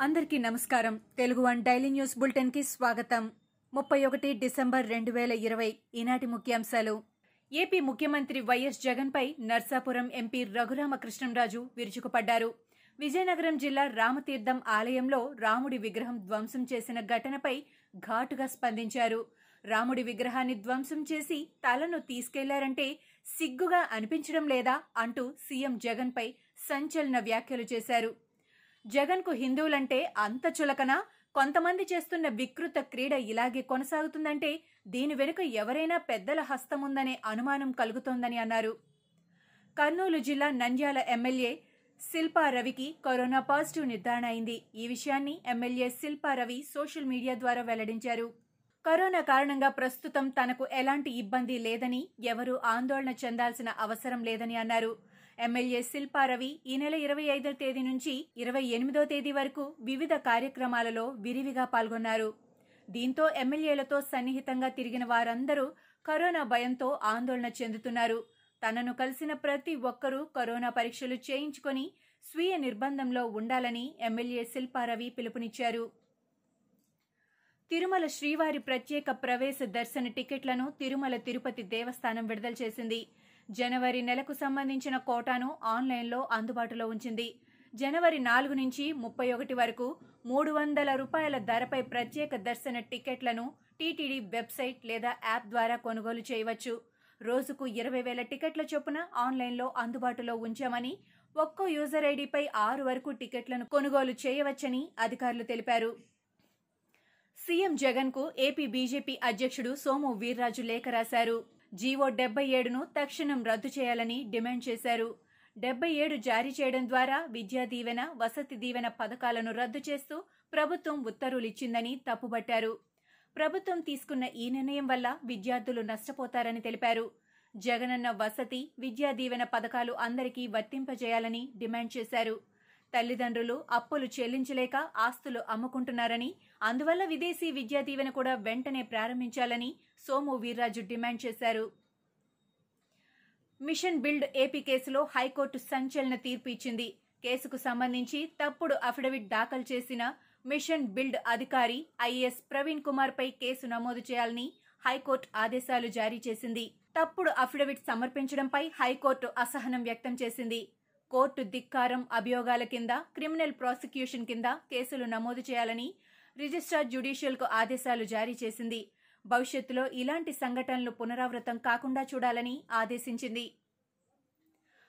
అందరికీ నమస్కారం. Telugu one daily news బులెటిన్కి స్వాగతం. ముప్పై ఒకటి డిసెంబర్ రెండు వేల ఇరవై ఈనాటి ముఖ్యాంశాలు. ఏపీ ముఖ్యమంత్రి వైఎస్ జగన్పై నర్సాపురం ఎంపీ రఘురామకృష్ణంరాజు విరుచుకుపడ్డారు. విజయనగరం జిల్లా రామతీర్థం ఆలయంలో రాముడి విగ్రహం ధ్వంసం చేసిన ఘటనపై ఘాటుగా స్పందించారు. రాముడి విగ్రహాన్ని ధ్వంసం చేసి తలను తీసుకెళ్ళారంటే సిగ్గుగా అనిపించడం లేదా అంటూ సీఎం జగన్పై సంచలన వ్యాఖ్యలు చేశారు. జగన్కు హిందువులంటే అంత చులకన? కొంతమంది చేస్తున్న వికృత క్రీడ ఇలాగే కొనసాగుతుందంటే దీని వెనుక ఎవరైనా పెద్దల హస్తముందనే అనుమానం కలుగుతోందని అన్నారు. కర్నూలు జిల్లా నంద్యాల ఎమ్మెల్యే శిల్పా రవికి కరోనా పాజిటివ్ నిర్ధారణ అయింది. ఈ విషయాన్ని MLA Shilpa Ravi social media ద్వారా వెల్లడించారు. కరోనా కారణంగా ప్రస్తుతం తనకు ఎలాంటి ఇబ్బంది లేదని ఎవరూ ఆందోళన చెందాల్సిన అవసరం లేదని అన్నారు. ఎమ్మెల్యే శిల్పారవి ఈ నెల ఇరవై ఐదో తేదీ నుంచి ఇరవై ఎనిమిదో తేదీ వరకు వివిధ కార్యక్రమాలలో విరివిగా పాల్గొన్నారు. దీంతో ఎమ్మెల్యేలతో సన్నిహితంగా తిరిగిన వారందరూ కరోనా భయంతో ఆందోళన చెందుతున్నారు. తనను కలిసిన ప్రతి ఒక్కరూ కరోనా పరీక్షలు చేయించుకొని స్వీయ నిర్బంధంలో ఉండాలని ఎమ్మెల్యే శిల్పారవి పిలుపునిచ్చారు. తిరుమల శ్రీవారి ప్రత్యేక ప్రవేశ దర్శన టికెట్లను తిరుమల తిరుపతి దేవస్థానం విడుదల చేసింది. జనవరి నెలకు సంబంధించిన కోటాను ఆన్లైన్లో అందుబాటులో ఉంచింది. జనవరి నాలుగు నుంచి ముప్పై ఒకటి వరకు మూడు వందల రూపాయల ధరపై ప్రత్యేక దర్శన టికెట్లను టీటీడీ వెబ్సైట్ లేదా యాప్ ద్వారా కొనుగోలు చేయవచ్చు. రోజుకు ఇరవై వేల టికెట్ల చొప్పున ఆన్లైన్లో అందుబాటులో ఉంచామని ఒక్కో యూజర్ ఐడిపై ఆరు వరకు టికెట్లను కొనుగోలు చేయవచ్చని అధికారులు తెలిపారు. సీఎం జగన్కు ఏపీ బీజేపీ అధ్యక్షుడు సోము వీర్రాజు లేఖ రాశారు. జీవో డెబ్బై ఏడును తక్షణం రద్దు చేయాలని డిమాండ్ చేశారు. డెబ్బై ఏడు జారీ చేయడం ద్వారా విద్యా దీవెన వసతి దీవెన పథకాలను రద్దు చేస్తూ ప్రభుత్వం ఉత్తర్వులిచ్చిందని తప్పుబట్టారు. ప్రభుత్వం తీసుకున్న ఈ నిర్ణయం వల్ల విద్యార్థులు నష్టపోతారని తెలిపారు. జగనన్న వసతి విద్యా దీవెన పథకాలు అందరికీ వర్తింపజేయాలని డిమాండ్ చేశారు. తల్లిదండ్రులు అప్పులు చెల్లించలేక ఆస్తులు అమ్ముకుంటున్నారని అందువల్ల విదేశీ విద్యా దీవెన కూడా వెంటనే ప్రారంభించాలని సోము వీర్రాజు డిమాండ్ చేశారు. మిషన్ బిల్డ్ ఏపీ కేసులో హైకోర్టు సంచలన తీర్పు ఇచ్చింది. కేసుకు సంబంధించి తప్పుడు అఫిడవిట్ దాఖలు చేసిన మిషన్ బిల్డ్ అధికారి ఐఏఎస్ ప్రవీణ్ కుమార్ పై కేసు నమోదు చేయాలని హైకోర్టు ఆదేశాలు జారీ చేసింది. తప్పుడు అఫిడవిట్ సమర్పించడంపై హైకోర్టు అసహనం వ్యక్తం చేసింది. కోర్టు ధిక్కారం అభియోగాల కింద క్రిమినల్ ప్రాసిక్యూషన్ కింద కేసులు నమోదు చేయాలని రిజిస్ట్రార్ జ్యుడిషియల్కు ఆదేశాలు జారీ చేసింది. భవిష్యత్తులో ఇలాంటి సంఘటనలు పునరావృతం కాకుండా చూడాలని ఆదేశించింది.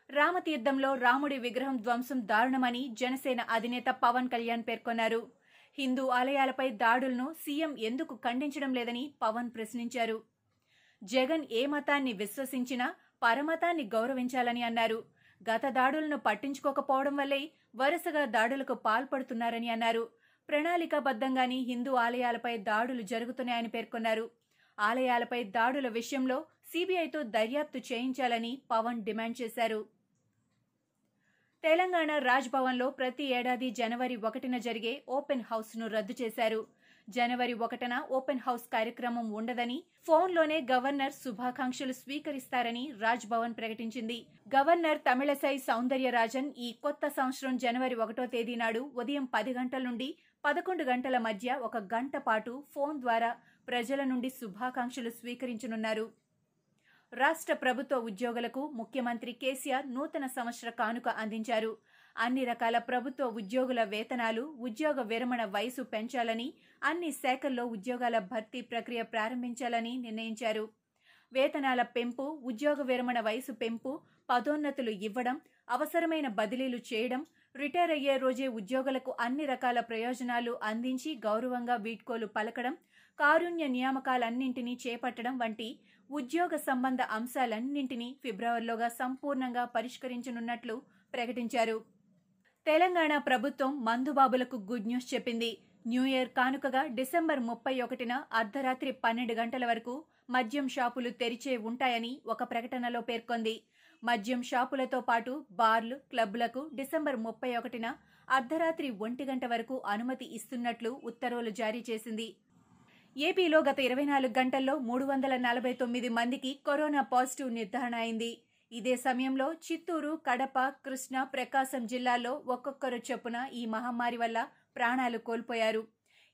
రామతీర్థంలో రాముడి విగ్రహం ధ్వంసం దారుణమని జనసేన అధినేత పవన్ కళ్యాణ్ పేర్కొన్నారు. హిందూ ఆలయాలపై దాడులను సీఎం ఎందుకు ఖండించడం లేదని పవన్ ప్రశ్నించారు. జగన్ ఏ మతాన్ని విశ్వసించినా పరమతాన్ని గౌరవించాలని అన్నారు. గత దాడులను పట్టించుకోకపోవడం వల్లే వరుసగా దాడులకు పాల్పడుతున్నారని అన్నారు. ప్రణాళికాబద్ధంగానే హిందూ ఆలయాలపై దాడులు జరుగుతున్నాయని పేర్కొన్నారు. ఆలయాలపై దాడుల విషయంలో సీబీఐతో దర్యాప్తు చేయించాలని పవన్ డిమాండ్ చేశారు. తెలంగాణ రాజ్భవన్లో ప్రతి ఏడాది జనవరి ఒకటిన జరిగే ఓపెన్ హౌస్ను రద్దు చేశారు. జనవరి ఒకటన ఓపెన్ హౌస్ కార్యక్రమం ఉండదని ఫోన్లోనే గవర్నర్ శుభాకాంక్షలు స్వీకరిస్తారని రాజ్ భవన్ ప్రకటించింది. గవర్నర్ తమిళసై సౌందర్యరాజన్ ఈ కొత్త సంవత్సరం జనవరి ఒకటో తేదీ నాడు ఉదయం పది గంటల నుండి పదకొండు గంటల మధ్య ఒక గంట పాటు ఫోన్ ద్వారా ప్రజల నుండి శుభాకాంక్షలు స్వీకరించనున్నారు. రాష్ట్ర ప్రభుత్వ ఉద్యోగులకు ముఖ్యమంత్రి కేసీఆర్ నూతన సంవత్సర కానుక అందించారు. అన్ని రకాల ప్రభుత్వ ఉద్యోగుల వేతనాలు ఉద్యోగ విరమణ వయసు పెంచాలని అన్ని శాఖల్లో ఉద్యోగాల భర్తీ ప్రక్రియ ప్రారంభించాలని నిర్ణయించారు. వేతనాల పెంపు ఉద్యోగ విరమణ వయసు పెంపు పదోన్నతులు ఇవ్వడం అవసరమైన బదిలీలు చేయడం రిటైర్ అయ్యే రోజే ఉద్యోగులకు అన్ని రకాల ప్రయోజనాలు అందించి గౌరవంగా వీడ్కోలు పలకడం కారుణ్య నియామకాలన్నింటినీ చేపట్టడం వంటి ఉద్యోగ సంబంధ అంశాలన్నింటినీ ఫిబ్రవరిలోగా సంపూర్ణంగా పరిష్కరించనున్నట్లు ప్రకటించారు. తెలంగాణ ప్రభుత్వం మందుబాబులకు గుడ్ న్యూస్ చెప్పింది. న్యూ ఇయర్ కానుకగా డిసెంబర్ ముప్పై ఒకటిన అర్ధరాత్రి పన్నెండు గంటల వరకు మద్యం షాపులు తెరిచే ఉంటాయని ఒక ప్రకటనలో పేర్కొంది. మద్యం షాపులతో పాటు బార్లు క్లబ్లకు డిసెంబర్ ముప్పై ఒకటిన అర్ధరాత్రి ఒంటి గంట వరకు అనుమతి ఇస్తున్నట్లు ఉత్తర్వులు జారీ చేసింది. ఏపీలో గత ఇరవై నాలుగు గంటల్లో మూడు వందల నలభై తొమ్మిది మందికి కరోనా పాజిటివ్ నిర్ధారణ అయింది. ఇదే సమయంలో చిత్తూరు కడప కృష్ణా ప్రకాశం జిల్లాల్లో ఒక్కొక్కరు చొప్పున ఈ మహమ్మారి వల్ల ప్రాణాలు కోల్పోయారు.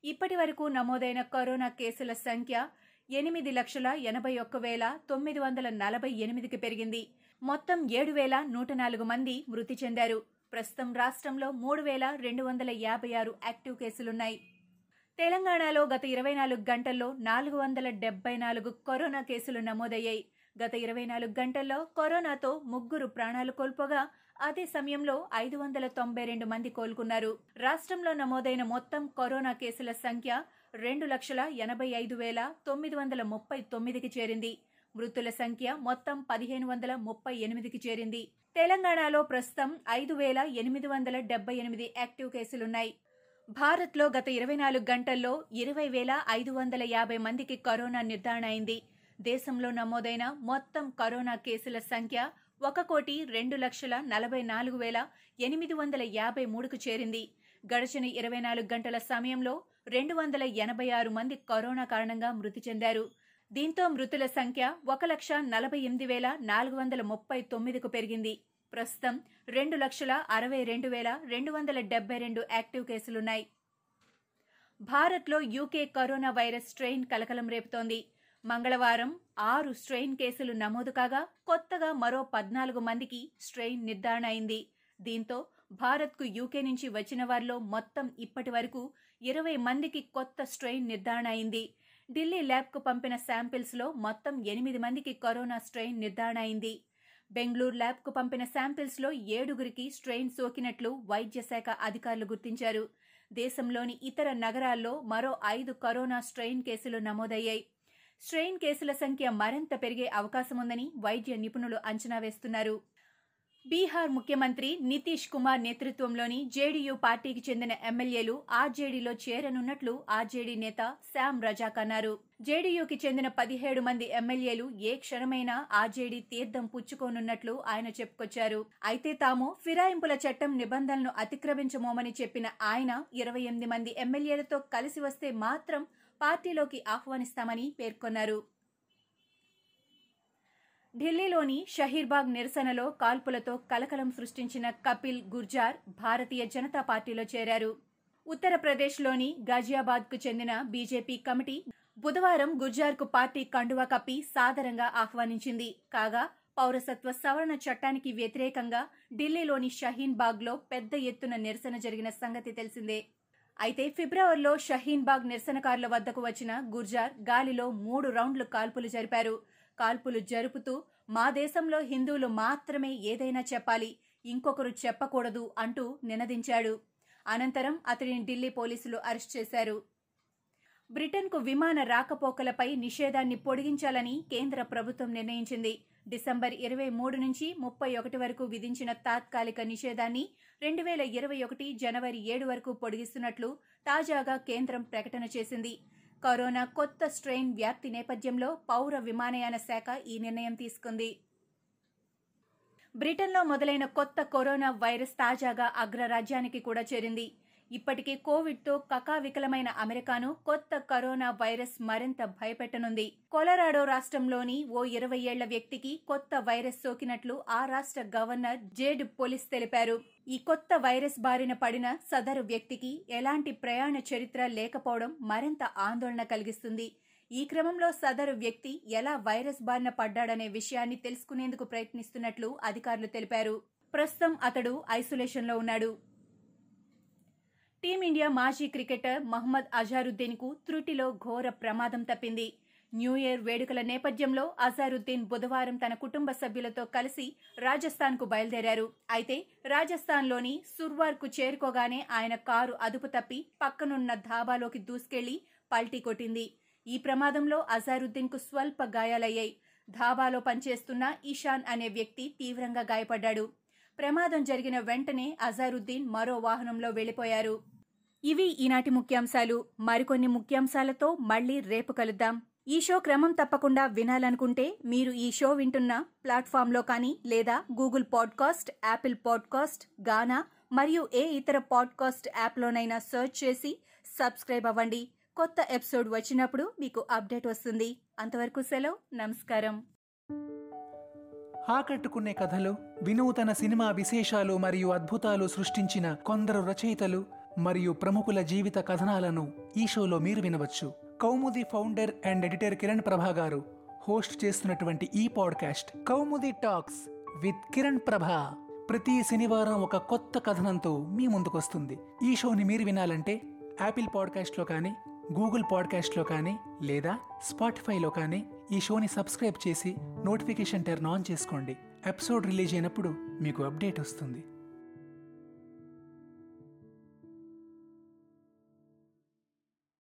ఇప్పటి వరకు నమోదైన కరోనా కేసుల సంఖ్య ఎనిమిది లక్షల ఎనభై ఒక్క వేల తొమ్మిది వందల నలభై ఎనిమిదికి పెరిగింది. మొత్తం ఏడు వేల నూట నాలుగు మంది మృతి చెందారు. ప్రస్తుతం రాష్ట్రంలో మూడు వేల రెండు వందల యాభై ఆరు యాక్టివ్ కేసులున్నాయి. తెలంగాణలో గత ఇరవై నాలుగు గంటల్లో నాలుగు వందల డెబ్బై నాలుగు కరోనా కేసులు నమోదయ్యాయి. గత ఇరవై నాలుగు గంటల్లో కరోనాతో ముగ్గురు ప్రాణాలు కోల్పోగా అదే సమయంలో ఐదు వందల తొంభై రెండు మంది కోలుకున్నారు. రాష్ట్రంలో నమోదైన మొత్తం కరోనా కేసుల సంఖ్య రెండు లక్షల ఎనభై ఐదు వేల తొమ్మిది వందల ముప్పై తొమ్మిదికి చేరింది. మృతుల సంఖ్య మొత్తం పదిహేను వందల ముప్పై ఎనిమిదికి చేరింది. తెలంగాణలో ప్రస్తుతం ఐదు వేల ఎనిమిది వందల డెబ్బై ఎనిమిది యాక్టివ్ కేసులున్నాయి. భారత్లో గత ఇరవై నాలుగు గంటల్లో ఇరవై వేల ఐదు వందల యాభై మందికి కరోనా నిర్ధారణ అయింది. దేశంలో నమోదైన మొత్తం కరోనా కేసుల సంఖ్య ఒక కోటి రెండు లక్షల నలభై నాలుగు వేల ఎనిమిది వందల యాభై మూడుకు చేరింది. గడిచిన ఇరవై నాలుగు గంటల సమయంలో రెండు వందల ఎనభై ఆరు మంది కరోనా కారణంగా మృతి చెందారు. దీంతో మృతుల సంఖ్య ఒక లక్ష నలభై ఎనిమిది వేల నాలుగు వందల ముప్పై తొమ్మిదికు పెరిగింది. ప్రస్తుతం రెండు లక్షల అరవై రెండు వేల రెండు వందల డెబ్బై రెండు యాక్టివ్ కేసులున్నాయి. భారత్లో యూకే కరోనా వైరస్ స్ట్రెయిన్ కలకలం రేపుతోంది. మంగళవారం ఆరు స్ట్రెయిన్ కేసులు నమోదు కాగా కొత్తగా మరో పద్నాలుగు మందికి స్ట్రెయిన్ నిర్ధారణ అయింది. దీంతో భారత్కు యూకే నుంచి వచ్చిన వారిలో మొత్తం ఇప్పటి వరకు ఇరవై మందికి కొత్త స్ట్రెయిన్ నిర్ధారణ అయింది. ఢిల్లీ ల్యాబ్కు పంపిన శాంపిల్స్లో మొత్తం ఎనిమిది మందికి కరోనా స్ట్రెయిన్ నిర్ధారణ అయింది. బెంగళూరు ల్యాబ్కు పంపిన శాంపిల్స్లో ఏడుగురికి స్ట్రెయిన్ సోకినట్లు వైద్య శాఖ అధికారులు గుర్తించారు. దేశంలోని ఇతర నగరాల్లో మరో ఐదు కరోనా స్ట్రెయిన్ కేసులు నమోదయ్యాయి. స్ట్రెయిన్ కేసుల సంఖ్య మరింత పెరిగే అవకాశముందని వైద్య నిపుణులు అంచనా వేస్తున్నారు. బీహార్ ముఖ్యమంత్రి నితీష్ కుమార్ నేతృత్వంలోని జేడీయూ పార్టీకి చెందిన ఎమ్మెల్యేలు ఆర్జేడీలో చేరనున్నట్లు ఆర్జేడీ నేత శామ్ రజాక్ అన్నారు. జేడీయూకి చెందిన పదిహేడు మంది ఎమ్మెల్యేలు ఏ క్షణమైనా ఆర్జేడీ తీర్థం పుచ్చుకోనున్నట్లు ఆయన చెప్పుకొచ్చారు. అయితే తాము ఫిరాయింపుల చట్టం నిబంధనలను అతిక్రమించమోమని చెప్పిన ఆయన ఇరవై ఎనిమిది మంది ఎమ్మెల్యేలతో కలిసి వస్తే మాత్రం పార్టీలోకి ఆహ్వానిస్తామని పేర్కొన్నారు. ఢిల్లీలోని షహీర్బాగ్ నిరసనలో కాల్పులతో కలకలం సృష్టించిన కపిల్ గుర్జార్ భారతీయ జనతా పార్టీలో చేరారు. ఉత్తరప్రదేశ్లోని గాజియాబాద్కు చెందిన బీజేపీ కమిటీ బుధవారం గుర్జార్కు పార్టీ కండువా కప్పి సాదరంగా ఆహ్వానించింది. కాగా పౌరసత్వ సవరణ చట్టానికి వ్యతిరేకంగా ఢిల్లీలోని షహీన్ బాగ్లో పెద్ద ఎత్తున నిరసన జరిగిన సంగతి తెలిసిందే. అయితే ఫిబ్రవరిలో షహీన్ బాగ్ నిరసనకారుల వద్దకు వచ్చిన గుర్జార్ గాలిలో మూడు రౌండ్లు కాల్పులు జరిపారు. కాల్పులు జరుపుతూ మా దేశంలో హిందువులు మాత్రమే ఏదైనా చెప్పాలి ఇంకొకరు చెప్పకూడదు అంటూ నినదించాడు. అనంతరం అతడిని ఢిల్లీ పోలీసులు అరెస్ట్ చేశారు. బ్రిటన్కు విమాన రాకపోకలపై నిషేధాన్ని పొడిగించాలని కేంద్ర ప్రభుత్వం నిర్ణయించింది. డిసెంబర్ ఇరవై మూడు నుంచి ముప్పై ఒకటి వరకు విధించిన తాత్కాలిక నిషేధాన్ని రెండు వేల ఇరవై ఒకటి జనవరి ఏడు వరకు పొడిగిస్తున్నట్లు తాజాగా కేంద్రం ప్రకటన చేసింది. కరోనా కొత్త స్ట్రెయిన్ వ్యాప్తి నేపథ్యంలో పౌర విమానయాన శాఖ ఈ నిర్ణయం తీసుకుంది. బ్రిటన్లో మొదలైన కొత్త కరోనా వైరస్ తాజాగా అగ్రరాజ్యానికి కూడా చేరింది. ఇప్పటికే కోవిడ్తో కకావికలమైన అమెరికాను కొత్త కరోనా వైరస్ మరింత భయపెట్టనుంది. కొలరాడో రాష్ట్రంలోని ఓ ఇరవై ఏళ్ళ వ్యక్తికి కొత్త వైరస్ సోకినట్లు ఆ రాష్ట్ర గవర్నర్ జేడ్ పోలీస్ తెలిపారు. ఈ కొత్త వైరస్ బారిన పడిన సదరు వ్యక్తికి ఎలాంటి ప్రయాణ చరిత్ర లేకపోవడం మరింత ఆందోళన కలిగిస్తుంది. ఈ క్రమంలో సదరు వ్యక్తి ఎలా వైరస్ బారిన పడ్డాడనే విషయాన్ని తెలుసుకునేందుకు ప్రయత్నిస్తున్నట్లు అధికారులు తెలిపారు. ప్రస్తుతం అతడు ఐసోలేషన్లో ఉన్నాడు. టీమిండియా మాజీ క్రికెటర్ మహ్మద్ అజారుద్దీన్కు త్రుటిలో ఘోర ప్రమాదం తప్పింది. న్యూ ఇయర్ వేడుకల నేపథ్యంలో అజారుద్దీన్ బుధవారం తన కుటుంబ సభ్యులతో కలిసి రాజస్థాన్కు బయలుదేరారు. అయితే రాజస్థాన్లోని సుర్వార్కు చేరుకోగానే ఆయన కారు అదుపు తప్పి పక్కనున్న ధాబాలోకి దూసుకెళ్ళి పల్టీ కొట్టింది. ఈ ప్రమాదంలో అజారుద్దీన్కు స్వల్ప గాయాలయ్యాయి. ధాబాలో పనిచేస్తున్న ఇషాన్ అనే వ్యక్తి తీవ్రంగా గాయపడ్డాడు. ప్రమాదం జరిగిన వెంటనే అజారుద్దీన్ మరో వాహనంలో వెళ్ళిపోయారు ఇవి ఈనాటి ముఖ్యాంశాలు. మరికొన్ని ముఖ్యాంశాలతో మళ్ళీ రేపు కలుద్దాం. ఈ షో క్రమం తప్పకుండా వినాలనుకుంటే మీరు ఈ షో వింటున్న ప్లాట్ఫామ్లో కానీ లేదా Google podcast Apple podcast Gaana మరియు ఏ ఇతర పాడ్కాస్ట్ యాప్లోనైనా సెర్చ్ చేసి సబ్స్క్రైబ్ అవ్వండి. కొత్త ఎపిసోడ్ వచ్చినప్పుడు మీకు అప్డేట్ వస్తుంది. అంతవరకు సెలవు. నమస్కారం. ఆకట్టుకునే కథలు వినూతన సినిమా విశేషాలు మరియు అద్భుతాలు సృష్టించిన కొందరు రచయితలు మరియు ప్రముఖుల జీవిత కథనాలను ఈ షోలో మీరు వినవచ్చు. Koumudi founder and editor Kiran Prabha గారు హోస్ట్ చేస్తున్నటువంటి ఈ podcast Koumudi talks with Kiran Prabha. ప్రతి శనివారం ఒక కొత్త కథనంతో మీ ముందుకొస్తుంది ఈ షోని మీరు వినాలంటే యాపిల్ పాడ్కాస్ట్లో కానీ గూగుల్ పాడ్కాస్ట్లో కానీ లేదా స్పాటిఫైలో కానీ ఈ షోని సబ్స్క్రైబ్ చేసి నోటిఫికేషన్ టర్న్ ఆన్ చేసుకోండి. ఎపిసోడ్ రిలీజ్ అయినప్పుడు మీకు అప్డేట్ వస్తుంది.